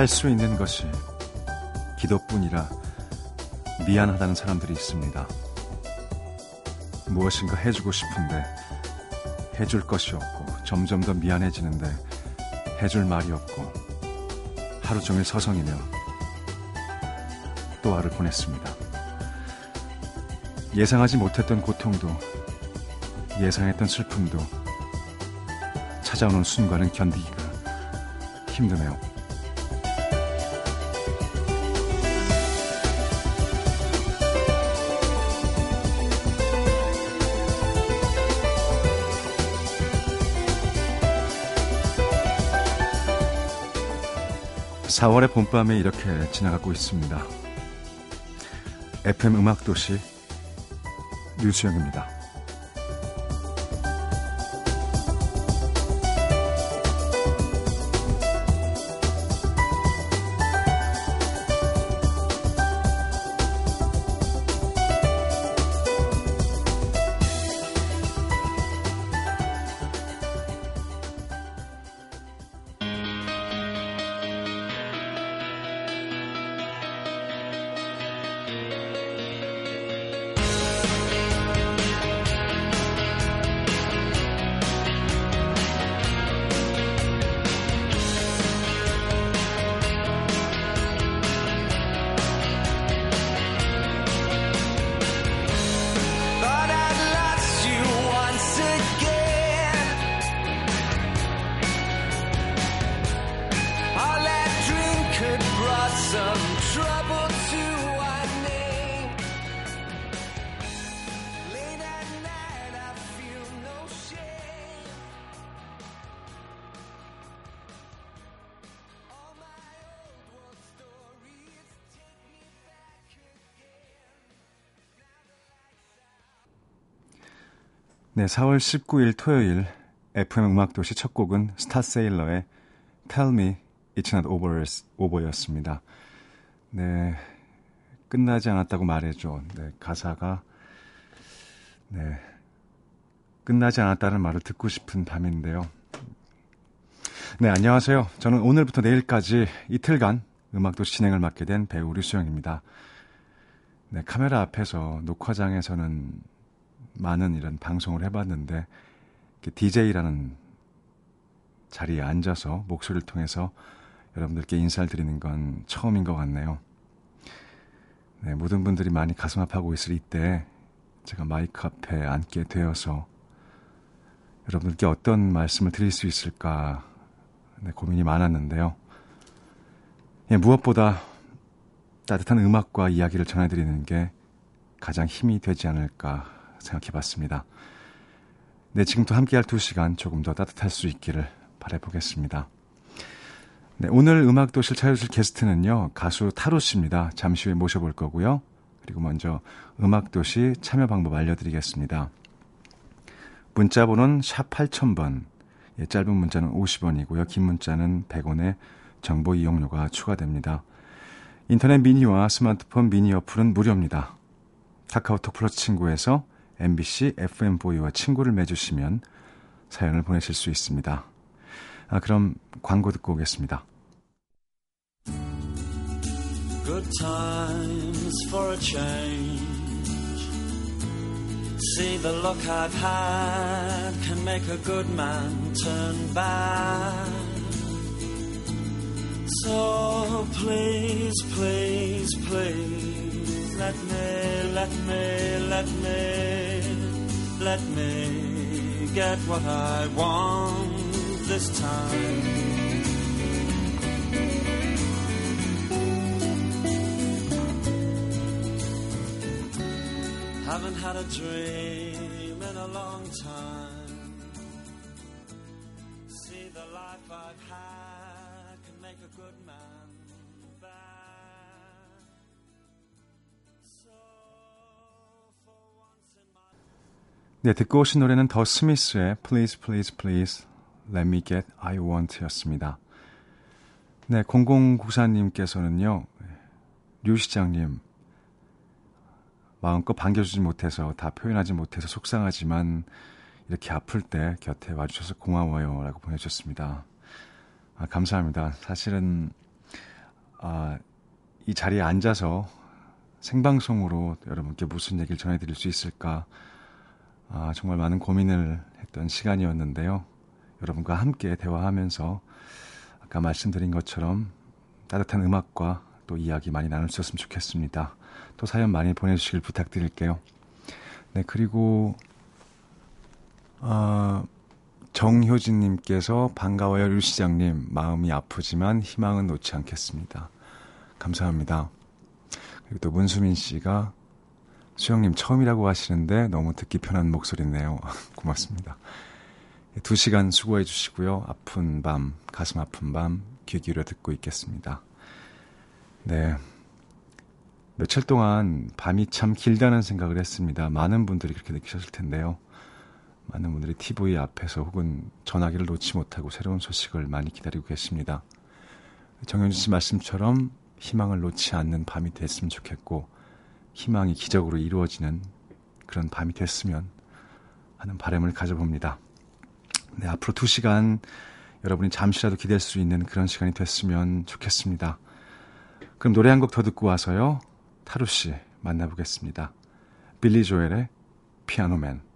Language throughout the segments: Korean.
할 수 있는 것이 기도뿐이라 미안하다는 사람들이 있습니다. 무엇인가 해주고 싶은데 해줄 것이 없고 점점 더 미안해지는데 해줄 말이 없고 하루 종일 서성이며 또 하루 보냈습니다. 예상하지 못했던 고통도 예상했던 슬픔도 찾아오는 순간은 견디기가 힘드네요. 4월의 봄밤이 이렇게 지나가고 있습니다. FM 음악도시 류수영입니다. 4월 19일 토요일 FM 음악도시 첫 곡은 스타세일러의 Tell Me It's Not Over, Over였습니다. 네, 끝나지 않았다고 말해줘. 네, 가사가 네, 끝나지 않았다는 말을 듣고 싶은 밤인데요. 네, 안녕하세요. 저는 오늘부터 내일까지 이틀간 음악도시 진행을 맡게 된 배우 류수영입니다. 네, 카메라 앞에서 녹화장에서는 많은 이런 방송을 해봤는데 DJ라는 자리에 앉아서 목소리를 통해서 여러분들께 인사를 드리는 건 처음인 것 같네요. 네, 모든 분들이 많이 가슴 아파하고 있을 이때 제가 마이크 앞에 앉게 되어서 여러분들께 어떤 말씀을 드릴 수 있을까 네, 고민이 많았는데요. 예, 무엇보다 따뜻한 음악과 이야기를 전해드리는 게 가장 힘이 되지 않을까 생각해 봤습니다. 네, 지금도 함께할 두 시간 조금 더 따뜻할 수 있기를 바라보겠습니다. 네, 오늘 음악도실 찾아주실 게스트는요, 가수 타로 씨입니다. 잠시 후에 모셔볼 거고요. 그리고 먼저 음악도시 참여 방법 알려드리겠습니다. 문자 번호는 샵 8000번, 예, 짧은 문자는 50원이고요. 긴 문자는 100원의 정보 이용료가 추가됩니다. 인터넷 미니와 스마트폰 미니 어플은 무료입니다. 카카오톡 플러스 친구에서 MBC FM4U와 친구를 맺으시면 사연을 보내실 수 있습니다. 아, 그럼 광고 듣고 오겠습니다. Good times for a change. See the look I've had can make a good man turn bad. So please, please, please, let me, let me, let me. let me get what I want this time. Haven't had a dream in a long time. See the life I've had can make a good man. 네, 듣고 오신 노래는 더 스미스의 Please, Please, Please, Let Me Get I Want 였습니다. 네, 0094님께서는요, 류 시장님, 마음껏 반겨주지 못해서, 다 표현하지 못해서 속상하지만, 이렇게 아플 때 곁에 와주셔서 고마워요. 라고 보내주셨습니다. 아, 감사합니다. 사실은, 아, 이 자리에 앉아서 생방송으로 여러분께 무슨 얘기를 전해드릴 수 있을까 아, 정말 많은 고민을 했던 시간이었는데요. 여러분과 함께 대화하면서 아까 말씀드린 것처럼 따뜻한 음악과 또 이야기 많이 나눌 수 있었으면 좋겠습니다. 또 사연 많이 보내주시길 부탁드릴게요. 네, 그리고, 어, 정효진님께서 반가워요, 류 시장님. 마음이 아프지만 희망은 놓지 않겠습니다. 감사합니다. 그리고 또 문수민 씨가 수영님 처음이라고 하시는데 너무 듣기 편한 목소리네요. 고맙습니다. 두 시간 수고해 주시고요. 아픈 밤, 가슴 아픈 밤, 귀 기울여 듣고 있겠습니다. 네. 며칠 동안 밤이 참 길다는 생각을 했습니다. 많은 분들이 그렇게 느끼셨을 텐데요. 많은 분들이 TV 앞에서 혹은 전화기를 놓지 못하고 새로운 소식을 많이 기다리고 계십니다. 정현주 씨 말씀처럼 희망을 놓지 않는 밤이 됐으면 좋겠고, 희망이 기적으로 이루어지는 그런 밤이 됐으면 하는 바람을 가져봅니다. 네, 앞으로 두 시간 여러분이 잠시라도 기댈 수 있는 그런 시간이 됐으면 좋겠습니다. 그럼 노래 한 곡 더 듣고 와서요. 타루 씨 만나보겠습니다. 빌리 조엘의 피아노맨.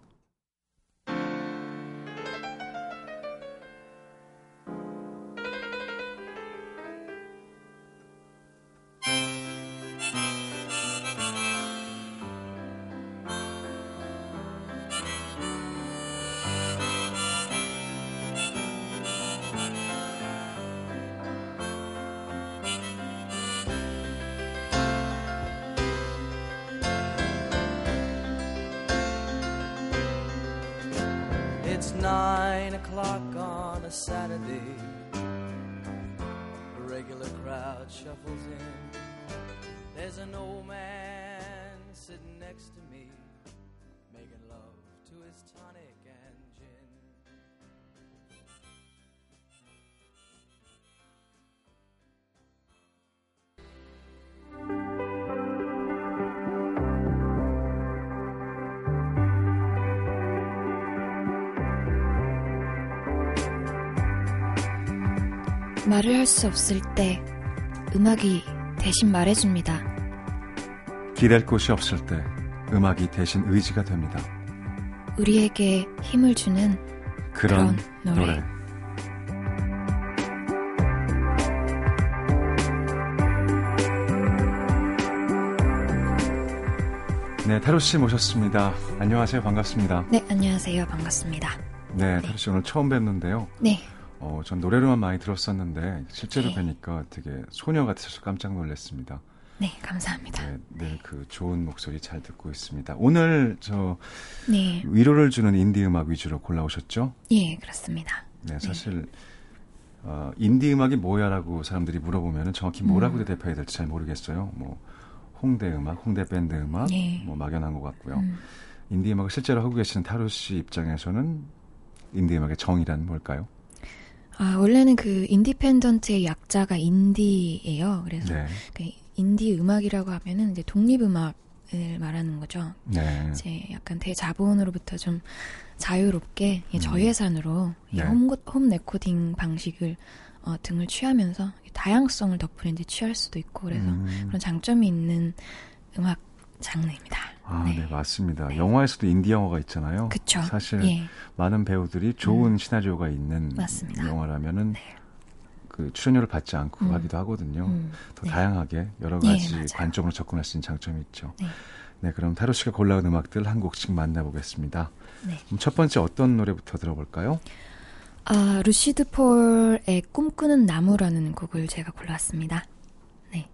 In. There's an old man sitting next to me, making love to his tonic and gin. 말을 할 수 없을 때 음악이 대신 말해줍니다. 기댈 곳이 없을 때 음악이 대신 의지가 됩니다. 우리에게 힘을 주는 그런, 그런 노래. 노래. 네, 타로 씨 모셨습니다. 안녕하세요. 반갑습니다. 네, 안녕하세요. 반갑습니다. 네, 타로 씨 오늘 처음 뵙는데요. 네, 어, 전 노래로만 많이 들었었는데 실제로 네. 뵈니까 되게 소녀 같아서 깜짝 놀랐습니다. 네, 감사합니다. 네, 네, 그 좋은 목소리 잘 듣고 있습니다. 오늘 저 네, 위로를 주는 인디 음악 위주로 골라오셨죠? 예, 그렇습니다. 네, 사실 어, 인디 음악이 뭐야라고 사람들이 물어보면 정확히 뭐라고 음. 대답해야 될지 잘 모르겠어요. 뭐 홍대 음악, 홍대 밴드 음악, 예. 뭐 막연한 것 같고요. 음, 인디 음악을 실제로 하고 계시는 타루 씨 입장에서는 인디 음악의 정의란 뭘까요? 아, 원래는 그 independent의 약자가 인디예요. 그래서 네, 그 인디 음악이라고 하면은 이제 독립 음악을 말하는 거죠. 네, 이제 약간 대자본으로부터 좀 자유롭게 이 저예산으로 이 네. 홈, 홈 레코딩 방식을 어, 등을 취하면서 다양성을 덕분에 이제 취할 수도 있고 그래서 음. 그런 장점이 있는 음악 장르입니다. 아, 네, 맞습니다. 영화에서도 인디 영화가 있잖아요. 그쵸. 사실 예, 많은 배우들이 좋은 시나리오가 있는 맞습니다. 영화라면은 그 출연료를 받지 않고 음. 하기도 하거든요. 음, 더 네. 다양하게 여러 네, 가지 맞아요. 관점으로 접근할 수 있는 장점이 있죠. 네. 네, 그럼 타로 씨가 골라온 음악들 한 곡씩 만나보겠습니다. 네. 첫 번째 어떤 노래부터 들어볼까요? 아, 루시드 폴의 꿈꾸는 나무라는 곡을 제가 골랐습니다. 네.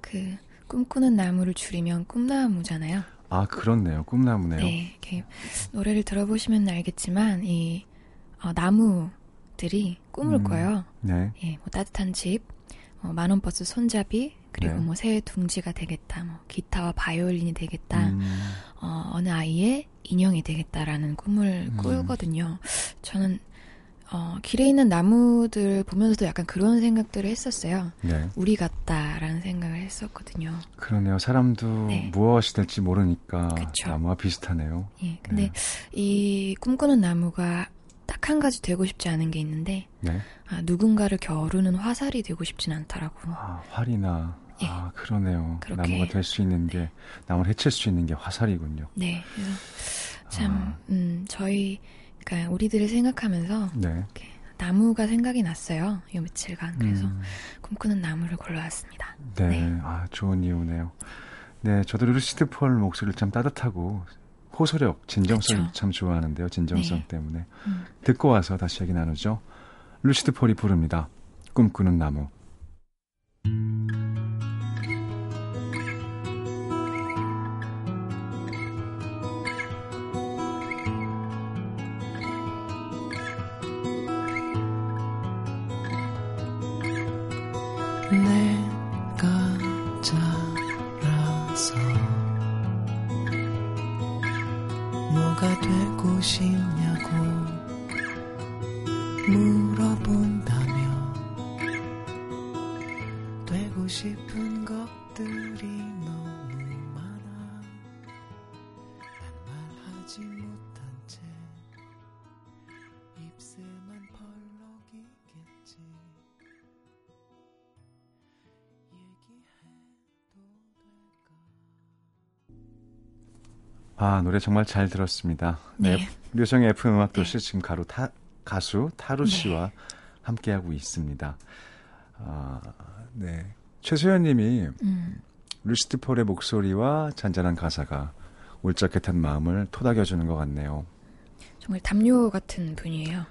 그, 꿈꾸는 나무를 줄이면 꿈나무잖아요. 아, 그렇네요. 꿈나무네요. 네. 이렇게 노래를 들어보시면 알겠지만, 이, 어, 나무들이 꿈을 음. 꿔요. 네. 예, 뭐 따뜻한 집, 어, 만원 버스 손잡이, 그리고 네. 뭐새 둥지가 되겠다, 뭐 기타와 바이올린이 되겠다, 음, 어, 어느 아이의 인형이 되겠다라는 꿈을 음. 꾸거든요. 저는 어, 길에 있는 나무들 보면서도 약간 그런 생각들을 했었어요. 네. 우리 같다라는 생각을 했었거든요. 그러네요. 사람도 네. 무엇이 될지 모르니까 그쵸. 나무와 비슷하네요. 예, 근데 네. 이 꿈꾸는 나무가 딱 한 가지 되고 싶지 않은 게 있는데 네. 아, 누군가를 겨루는 화살이 되고 싶진 않더라고. 아, 활이나 예. 아, 그러네요. 그렇게. 나무가 될 수 있는 게 남을 해칠 수 있는 게 화살이군요. 네, 참, 아. 음, 저희, 그러니까 우리들을 생각하면서 네. 나무가 생각이 났어요. 요 며칠간. 그래서 음, 꿈꾸는 나무를 골라왔습니다. 네. 네. 아, 좋은 이유네요. 네, 저도 루시드 폴 목소리를 참 따뜻하고 호소력, 진정성 그쵸. 참 좋아하는데요. 진정성 네. 때문에. 음. 듣고 와서 다시 얘기 나누죠. 루시드 폴이 부릅니다. 꿈꾸는 나무. 내 노래 정말 잘 들었습니다. 네. 네. 류성의 FM 음악 도시 지금 가루 타, 가수 타루 네. 씨와 함께 하고 있습니다. 아, 네. 최소연 님이 음, 루시드 폴의 목소리와 잔잔한 가사가 울적했던 마음을 토닥여 주는 것 같네요. 정말 담요 같은 분이에요.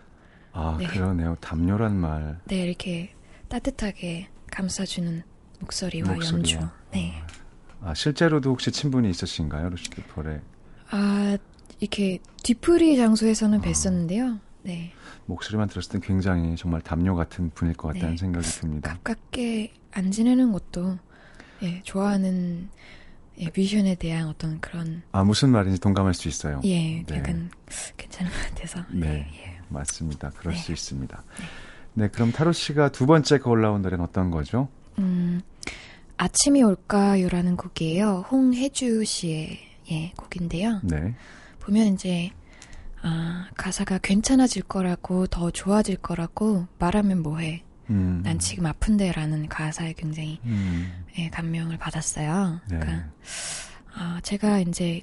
아, 네. 그러네요. 담요란 말. 네, 이렇게 따뜻하게 감싸주는 목소리와, 목소리와. 연주. 네. 아, 실제로도 혹시 친분이 있으신가요? 루시드 폴의 아, 이렇게 뒤풀이 장소에서는 아. 뵀었는데요. 네. 목소리만 들었을 땐 굉장히 정말 담요 같은 분일 것 같다는 네. 생각이 듭니다. 가깝게 안 지내는 것도 예, 좋아하는 예, 뮤지션에 대한 어떤 그런 아, 무슨 말인지 동감할 수 있어요. 예, 네. 약간 괜찮은 것 같아서. 네. 예. 맞습니다. 그럴 네. 수 있습니다. 네, 그럼 타로 씨가 두 번째 거 올라온 노래는 어떤 거죠? 음, 아침이 올까요라는 곡이에요. 홍혜주 씨의 예, 곡인데요. 네. 보면 이제 아, 가사가 괜찮아질 거라고 더 좋아질 거라고 말하면 뭐해. 음. 난 지금 아픈데라는 가사에 굉장히 음. 예, 감명을 받았어요. 네. 그러니까 아, 제가 이제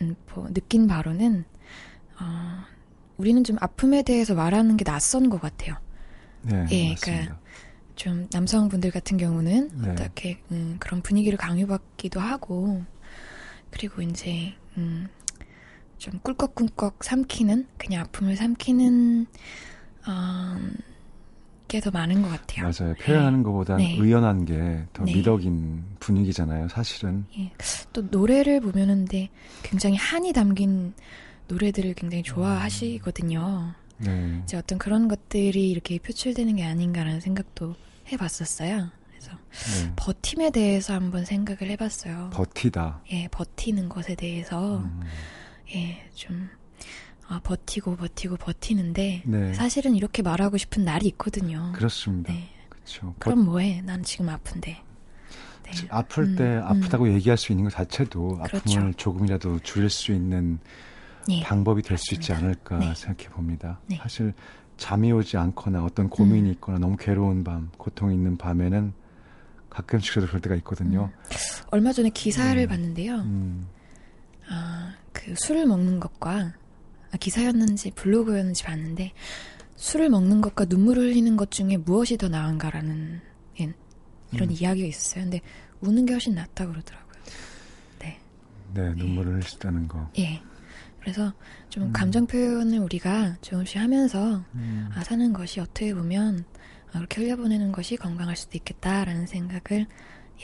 음, 뭐 느낀 바로는 어, 우리는 좀 아픔에 대해서 말하는 게 낯선 것 같아요. 네, 예, 맞습니다. 좀 남성분들 같은 경우는 네. 어떻게 음, 그런 분위기를 강요받기도 하고 그리고 이제 음, 좀 꿀꺽꿀꺽 삼키는 그냥 아픔을 삼키는 어, 게더 많은 것 같아요. 맞아요. 표현하는 것보다 네. 의연한 게 더 네. 미덕인 분위기잖아요, 사실은. 예. 또 노래를 보면은 근데 굉장히 한이 담긴 노래들을 굉장히 좋아하시거든요. 네. 이제 어떤 그런 것들이 이렇게 표출되는 게 아닌가라는 생각도 해봤었어요. 그래서 네. 버팀에 대해서 한번 생각을 해봤어요. 버티다. 예, 버티는 것에 대해서 음. 예, 좀 아, 버티고 버티고 버티는데 네. 사실은 이렇게 말하고 싶은 날이 있거든요. 그렇습니다. 네. 그렇죠. 그럼 뭐해? 난 지금 아픈데. 네. 아플 음, 때 음. 아프다고 얘기할 수 있는 것 자체도 그렇죠. 아픔을 조금이라도 줄일 수 있는 예. 방법이 될 수 있지. 않을까 네. 생각해 봅니다. 네. 사실 잠이 오지 않거나 어떤 고민이 음. 있거나 너무 괴로운 밤, 고통이 있는 밤에는 가끔씩이라도 그럴 때가 있거든요. 얼마 전에 기사를 음. 봤는데요. 음. 아, 그 술을 먹는 것과 아, 기사였는지 블로그였는지 봤는데 술을 먹는 것과 눈물을 흘리는 것 중에 무엇이 더 나은가라는 예, 이런 음. 이야기가 있었어요. 근데 우는 게 훨씬 낫다고 그러더라고요. 네. 네, 눈물을 흘리다는 거. 예. 그래서 좀 음. 감정 표현을 우리가 조금씩 하면서 음. 아, 사는 것이 어떻게 보면 아, 그렇게 흘려보내는 것이 건강할 수도 있겠다라는 생각을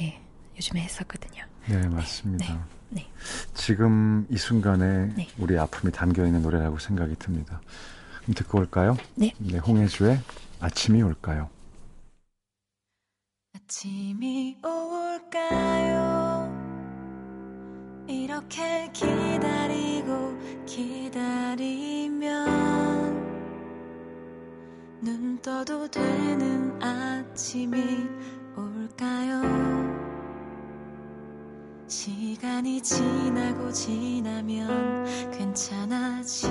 예, 요즘에 했었거든요. 네, 맞습니다. 네. 지금 이 순간에 네. 우리 아픔이 담겨 있는 노래라고 생각이 듭니다. 그럼 듣고 올까요? 네. 홍혜주의 아침이 올까요? 아침이 올까요? 이렇게 기다리고 기다리면 눈 떠도 되는 아침이 올까요? 시간이 지나고 지나면 괜찮아질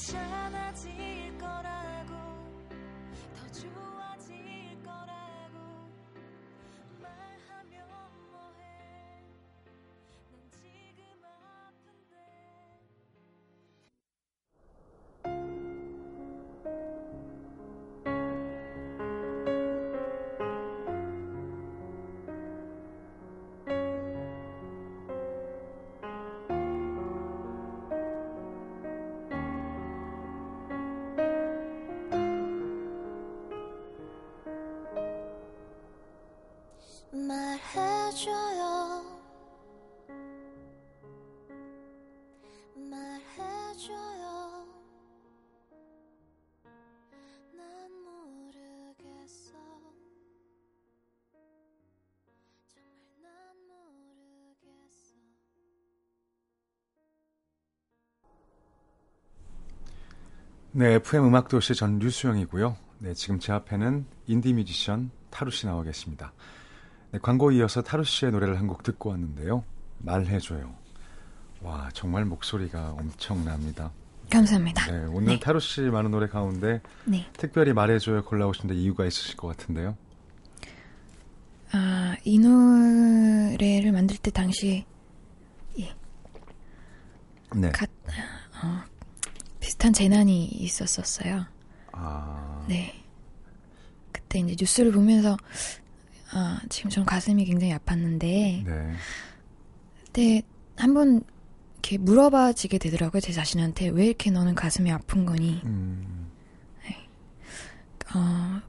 괜찮아질 거라고 더 좋아 네, FM 음악도시 전 류수영이고요. 네, 지금 제 앞에는 인디 뮤지션 타루 씨 나와 계십니다. 네, 광고 이어서 타루 씨의 노래를 한 곡 듣고 왔는데요. 말해줘요. 와, 정말 목소리가 엄청납니다. 감사합니다. 네, 오늘 네. 타루 씨 많은 노래 가운데 네. 특별히 말해줘요 골라오신 데 이유가 있으실 것 같은데요. 아, 이 노래를 만들 때 당시에 네. 가, 어, 비슷한 재난이 있었었어요. 아, 네. 그때 이제 뉴스를 보면서 아, 지금 전 가슴이 굉장히 아팠는데 네. 그때 한 번 이렇게 물어봐지게 되더라고요. 제 자신한테 왜 이렇게 너는 가슴이 아픈 거니? 음, 어,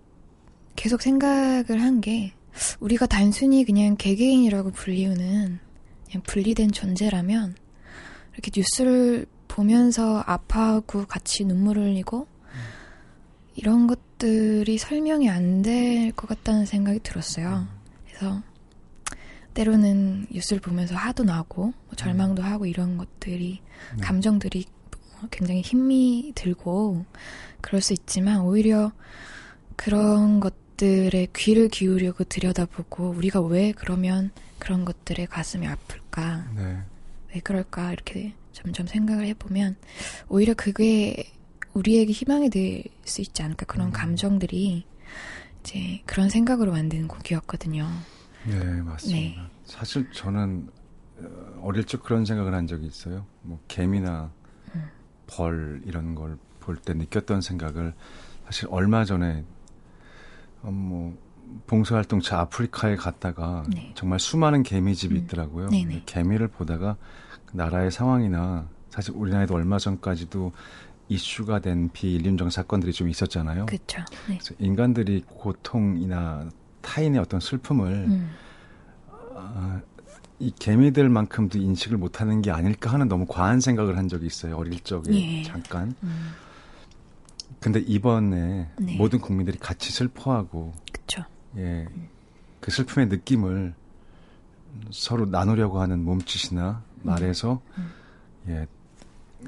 계속 생각을 한 게 우리가 단순히 그냥 개개인이라고 불리우는 그냥 분리된 존재라면 이렇게 뉴스를 보면서 아파하고 같이 눈물을 흘리고 이런 것들이 설명이 안 될 것 같다는 생각이 들었어요. 그래서 때로는 뉴스를 보면서 화도 나고 뭐 절망도 하고 이런 것들이 네. 감정들이 굉장히 힘이 들고 그럴 수 있지만 오히려 그런 것들에 귀를 기울이고 들여다보고 우리가 왜 그러면 그런 것들에 가슴이 아플까 네. 왜 그럴까 이렇게 점점 생각을 해보면 오히려 그게 우리에게 희망이 될 수 있지 않을까 그런 음. 감정들이 이제 그런 생각으로 만든 곡이었거든요. 네, 맞습니다. 네. 사실 저는 어, 어릴 적 그런 생각을 한 적이 있어요. 뭐 개미나 음. 벌 이런 걸 볼 때 느꼈던 생각을 사실 얼마 전에 어, 뭐 봉사활동 차 아프리카에 갔다가 네. 정말 수많은 개미집이 음. 있더라고요. 근데 개미를 보다가 그 나라의 상황이나 사실 우리나라에도 얼마 전까지도 이슈가 된 비인륜적 사건들이 좀 있었잖아요. 그렇죠. 네. 그래서 인간들이 고통이나 타인의 어떤 슬픔을 음. 아, 이 개미들만큼도 인식을 못하는 게 아닐까 하는 너무 과한 생각을 한 적이 있어요 어릴 적에 예. 잠깐. 음. 근데 이번에 네. 모든 국민들이 같이 슬퍼하고 그렇죠. 예, 그 슬픔의 느낌을 서로 나누려고 하는 몸짓이나 말에서 음. 예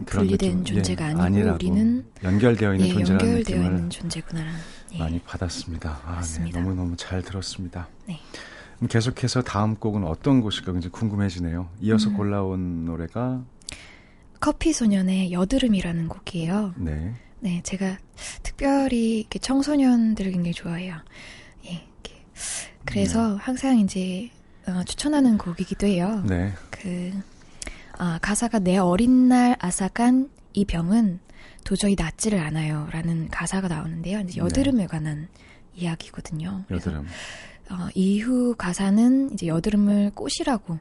그런 게 분리된 좀, 존재가 예, 아니고 우리는 연결되어 있는 예, 존재라는 연결되어 느낌을 있는 존재구나라는 예. 많이 받았습니다. 아, 네. 너무 너무 잘 들었습니다. 네. 그럼 계속해서 다음 곡은 어떤 곡일까 굉장히 궁금해지네요. 이어서 음. 골라온 노래가 커피 소년의 여드름이라는 곡이에요. 네, 네, 제가 특별히 이렇게 청소년들을 굉장히 좋아해요. 예, 이렇게. 그래서 항상 이제 어, 추천하는 곡이기도 해요. 네, 그 아, 가사가 내 어린 날 아삭한 이 병은 도저히 낫지를 않아요 라는 가사가 나오는데요. 이제 여드름에 관한 이야기거든요. 여드름. 어, 이후 가사는 이제 여드름을 꽃이라고.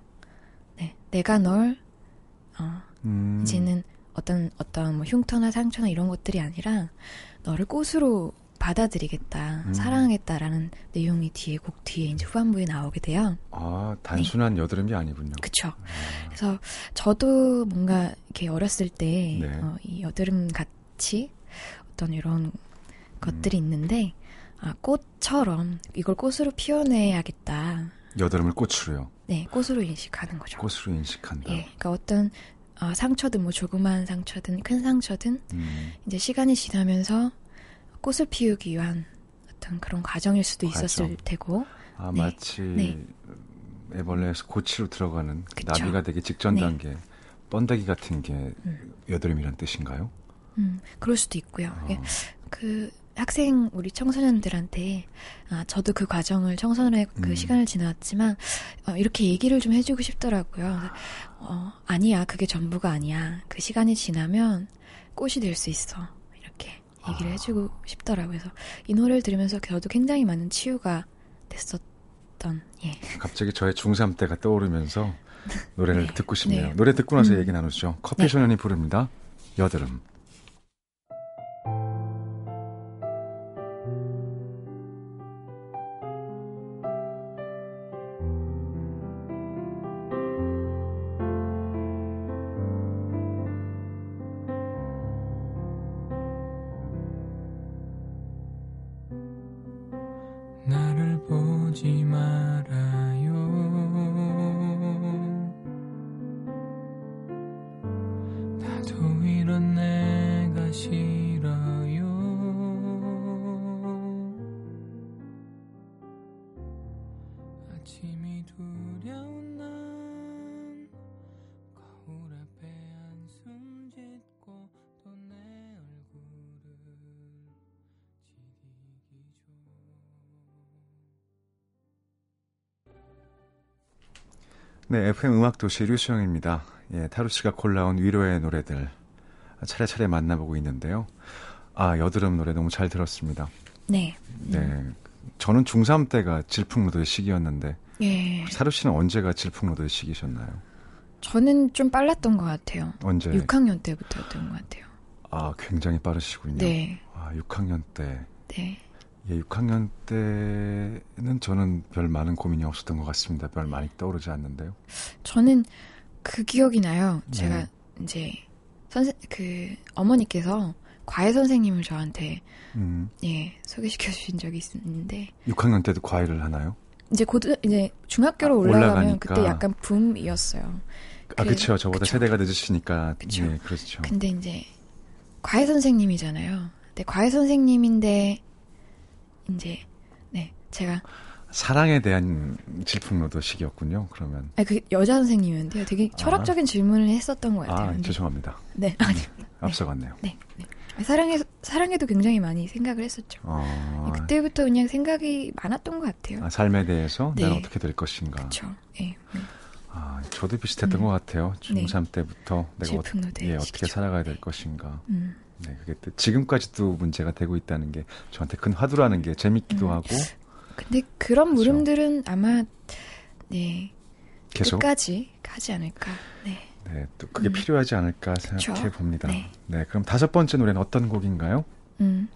네, 내가 널 어, 음, 이제는 어떤 어떤 뭐 흉터나 상처나 이런 것들이 아니라 너를 꽃으로 받아들이겠다, 음. 사랑하겠다라는 내용이 뒤에 곡 뒤에 이제 후반부에 나오게 돼요. 아 단순한 여드름이 아니군요. 그쵸? 그래서 저도 뭔가 이렇게 어렸을 때 네. 어, 이 여드름 같이 어떤 이런 것들이 음. 있는데 아, 꽃처럼 이걸 꽃으로 피워내야겠다 여드름을 꽃으로요. 네, 꽃으로 인식하는 거죠. 꽃으로 인식한다. 예, 그러니까 어떤 어, 상처든 뭐 조그마한 상처든 큰 상처든 음, 이제 시간이 지나면서 꽃을 피우기 위한 어떤 그런 과정일 수도 있었을 과정. 테고, 아 네. 마치 네. 애벌레에서 고치로 들어가는 그 그쵸. 나비가 되기 직전 네. 단계 번데기 같은 게 음. 여드름이란 뜻인가요? 음, 그럴 수도 있고요. 어, 그 학생 우리 청소년들한테 아 저도 그 과정을 청소년의 그 음. 시간을 지나왔지만 어, 이렇게 얘기를 좀 해주고 싶더라고요. 어 아니야 그게 전부가 아니야. 그 시간이 지나면 꽃이 될 수 있어. 얘기를 아. 해주고 싶더라고요. 그래서 이 노래를 들으면서 저도 굉장히 많은 치유가 됐었던 예. 갑자기 저의 중3 때가 떠오르면서 노래를 네. 듣고 싶네요. 네. 노래 듣고 나서 음. 얘기 나누죠. 커피 네. 소년이 부릅니다. 여드름. 네, FM 음악 도시 류수영입니다. 예, 타루 씨가 골라온 위로의 노래들 차례차례 만나보고 있는데요. 아, 여드름 노래 너무 잘 들었습니다. 네. 네. 저는 중3 때가 질풍노도의 시기였는데, 예. 사루 씨는 언제가 질풍노도의 시기셨나요? 저는 좀 빨랐던 것 같아요. 언제? 6학년 때부터였던 것 같아요. 아, 굉장히 빠르시군요. 네. 아, 6학년 때. 네. 예, 6학년 때는 저는 별 많은 고민이 없었던 것 같습니다. 별 많이 떠오르지 않는데요. 저는 그 기억이 나요. 제가 네. 이제 선생 그 어머니께서 과외 선생님을 저한테 음, 예 소개시켜 주신 적이 있는데 6학년 때도 과외를 하나요? 이제 고등 이제 중학교로 아, 올라가면 올라가니까. 그때 약간 붐이었어요. 아, 그쵸. 저보다 그쵸. 세대가 늦으시니까. 그쵸. 예, 그렇죠. 근데 이제 과외 선생님이잖아요. 근데 과외 선생님인데 이제 네 제가 사랑에 대한 질풍노도 시기였군요. 그러면. 아니 그 여자 선생님이었는데요. 되게 아. 철학적인 질문을 했었던 것 같아요. 아, 죄송합니다. 네 아니 앞서갔네요. 네, 네. 사랑에 사랑에도 굉장히 많이 생각을 했었죠. 어, 그때부터 그냥 생각이 많았던 것 같아요. 아, 삶에 대해서 네. 난 어떻게 될 것인가. 그렇죠. 예. 네. 아, 저도 비슷했던 음. 것 같아요. 중3 때부터 내가 어, 예, 어떻게. 살아가야 될 네. 것인가. 음. 네, 그게 또 지금까지도 문제가 되고 있다는 게 저한테 큰 화두라는 게 재밌기도 음. 하고 근데 그런 그렇죠. 물음들은 아마 네 계속 끝까지 가지 않을까. 네. 네, 또 그게 음. 필요하지 않을까 생각해 봅니다. 네. 네, 그럼 다섯 번째 노래는 어떤 곡인가요? 음.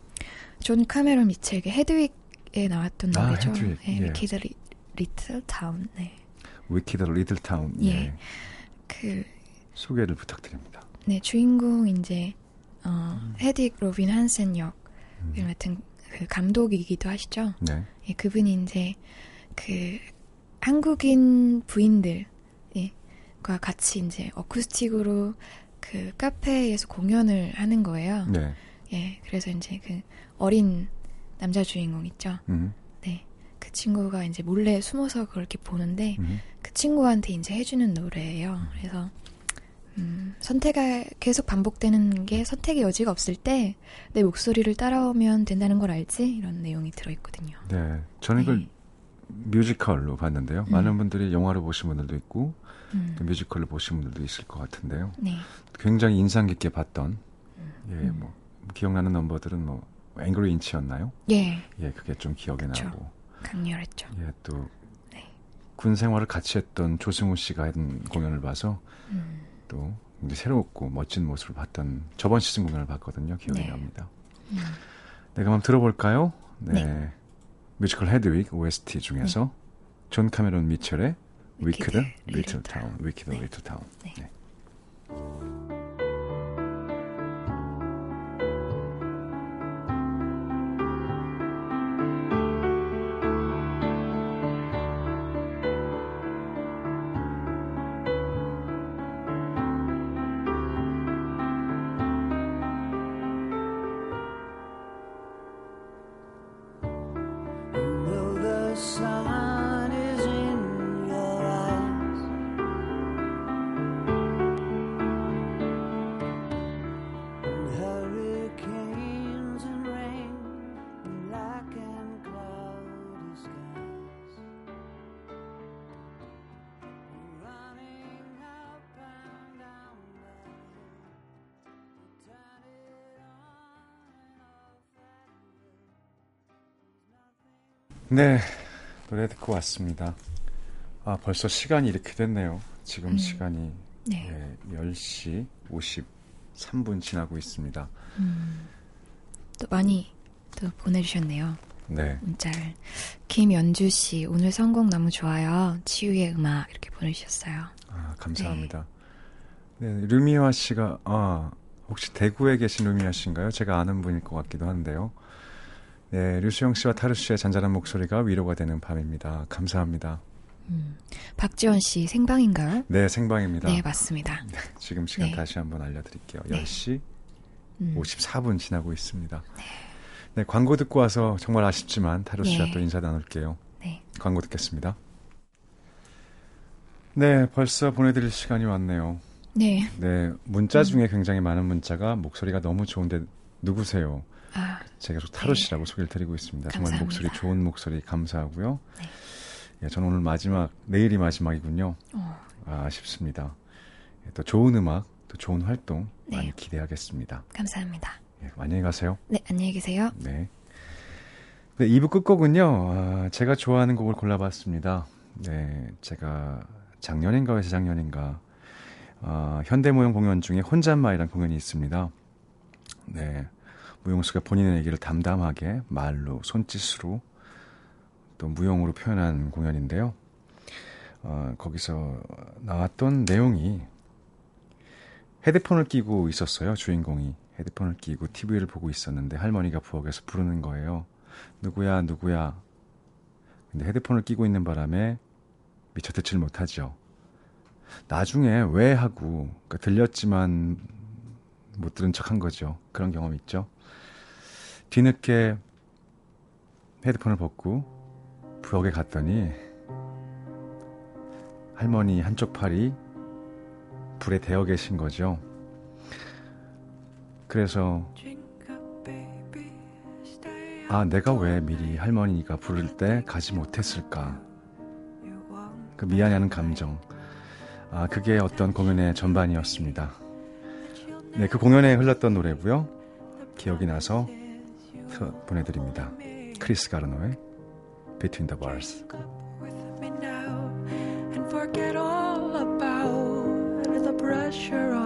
존 카메론 미첼의 헤드윅에 나왔던 아, 노래죠. 헤드윅, 네, 예. Wicked Li, Little Town. 네. Wicked Little Town. 예. 네, 그 소개를 부탁드립니다. 네, 주인공 이제 어, 헤드윅 로빈 한센 역 음. 같은 그 감독이기도 하시죠. 네. 예, 그분이 이제 그 한국인 부인들 예, 과 같이 이제 어쿠스틱으로 그 카페에서 공연을 하는 거예요. 네. 예, 그래서 이제 그 어린 남자 주인공 있죠. 음, 네, 그 친구가 이제 몰래 숨어서 그렇게 보는데 음. 그 친구한테 이제 해주는 노래예요. 그래서 음, 선택이 계속 반복되는 게 선택의 여지가 없을 때 내 목소리를 따라오면 된다는 걸 알지? 이런 내용이 들어있거든요. 네. 저는 이걸 네. 뮤지컬로 봤는데요. 음. 많은 분들이 영화로 보신 분들도 있고 음, 또 뮤지컬로 보신 분들도 있을 것 같은데요. 네. 굉장히 인상 깊게 봤던 예, 음. 뭐 기억나는 넘버들은 뭐 앵그리 인치였나요? 예, 예, 그게 좀 기억에 그쵸. 나고. 강렬했죠. 예, 또 네. 군 생활을 같이 했던 조승우 씨가 한 공연을 봐서 음, 또 새롭고 멋진 모습을 봤던 저번 시즌 공연을 봤거든요. 기억이 네. 납니다. 음. 네, 그럼 한번 들어볼까요? 네. 네. 뮤지컬 헤드윅 OST 중에서 존 카메론 미첼의 Wicked Little Town, Wicked 네. Little Town. 네. 네, 노래 듣고 왔습니다. 아, 벌써 시간이 이렇게 됐네요. 지금 음. 시간이 네. 예, 10시 53분 지나고 있습니다. 음, 또 많이 또 보내주셨네요. 네. 문자를. 김연주 씨, 오늘 선곡 너무 좋아요. 치유의 음악 이렇게 보내주셨어요. 아, 감사합니다. 네, 루미아 씨가 아, 혹시 대구에 계신 루미아 씨인가요? 제가 아는 분일 것 같기도 한데요. 네, 류수영 씨와 타르 씨의 잔잔한 목소리가 위로가 되는 밤입니다. 감사합니다. 음, 박지원 씨, 생방인가요? 네, 생방입니다. 네, 맞습니다. 지금 시간 네. 다시 한번 알려드릴게요. 네. 10시 음, 54분 지나고 있습니다. 네, 광고 듣고 와서 정말 아쉽지만 타로 씨와 네. 또 인사 나눌게요. 네. 광고 듣겠습니다. 네, 벌써 보내드릴 시간이 왔네요. 네. 네, 문자 중에 굉장히 많은 문자가 목소리가 너무 좋은데 누구세요? 아, 제가 계속 타로 네. 씨라고 소개를 드리고 있습니다. 정말 감사합니다. 목소리 좋은 목소리 감사하고요. 네. 예, 저는 오늘 마지막 내일이 마지막이군요. 어, 아, 아쉽습니다. 예, 또 좋은 음악, 또 좋은 활동 네. 많이 기대하겠습니다. 감사합니다. 예, 안녕히 가세요. 네, 안녕히 계세요. 네. 네, 2부 끝곡은요, 아, 제가 좋아하는 곡을 골라봤습니다. 네, 제가 작년인가 재작년인가, 아, 현대무용 공연 중에 혼잣말이라는 공연이 있습니다. 네, 무용수가 본인의 얘기를 담담하게 말로, 손짓으로, 또 무용으로 표현한 공연인데요. 어, 거기서 나왔던 내용이 헤드폰을 끼고 있었어요, 주인공이. 헤드폰을 끼고 TV를 보고 있었는데 할머니가 부엌에서 부르는 거예요. 누구야, 누구야. 근데 헤드폰을 끼고 있는 바람에 미처 듣질 못하죠. 나중에 왜 하고, 그러니까 들렸지만 못 들은 척한 거죠. 그런 경험 있죠. 뒤늦게 헤드폰을 벗고 부엌에 갔더니 할머니 한쪽 팔이 불에 데어 계신 거죠. 그래서 아 내가 왜 미리 할머니가 부를 때 가지 못했을까? 그 미안해하는 감정. 아 그게 어떤 공연의 전반이었습니다. 네그 공연에 흘렀던 노래고요. 기억이 나서 보내드립니다 크리스 가르노의 Between the Bars forget all about the pressure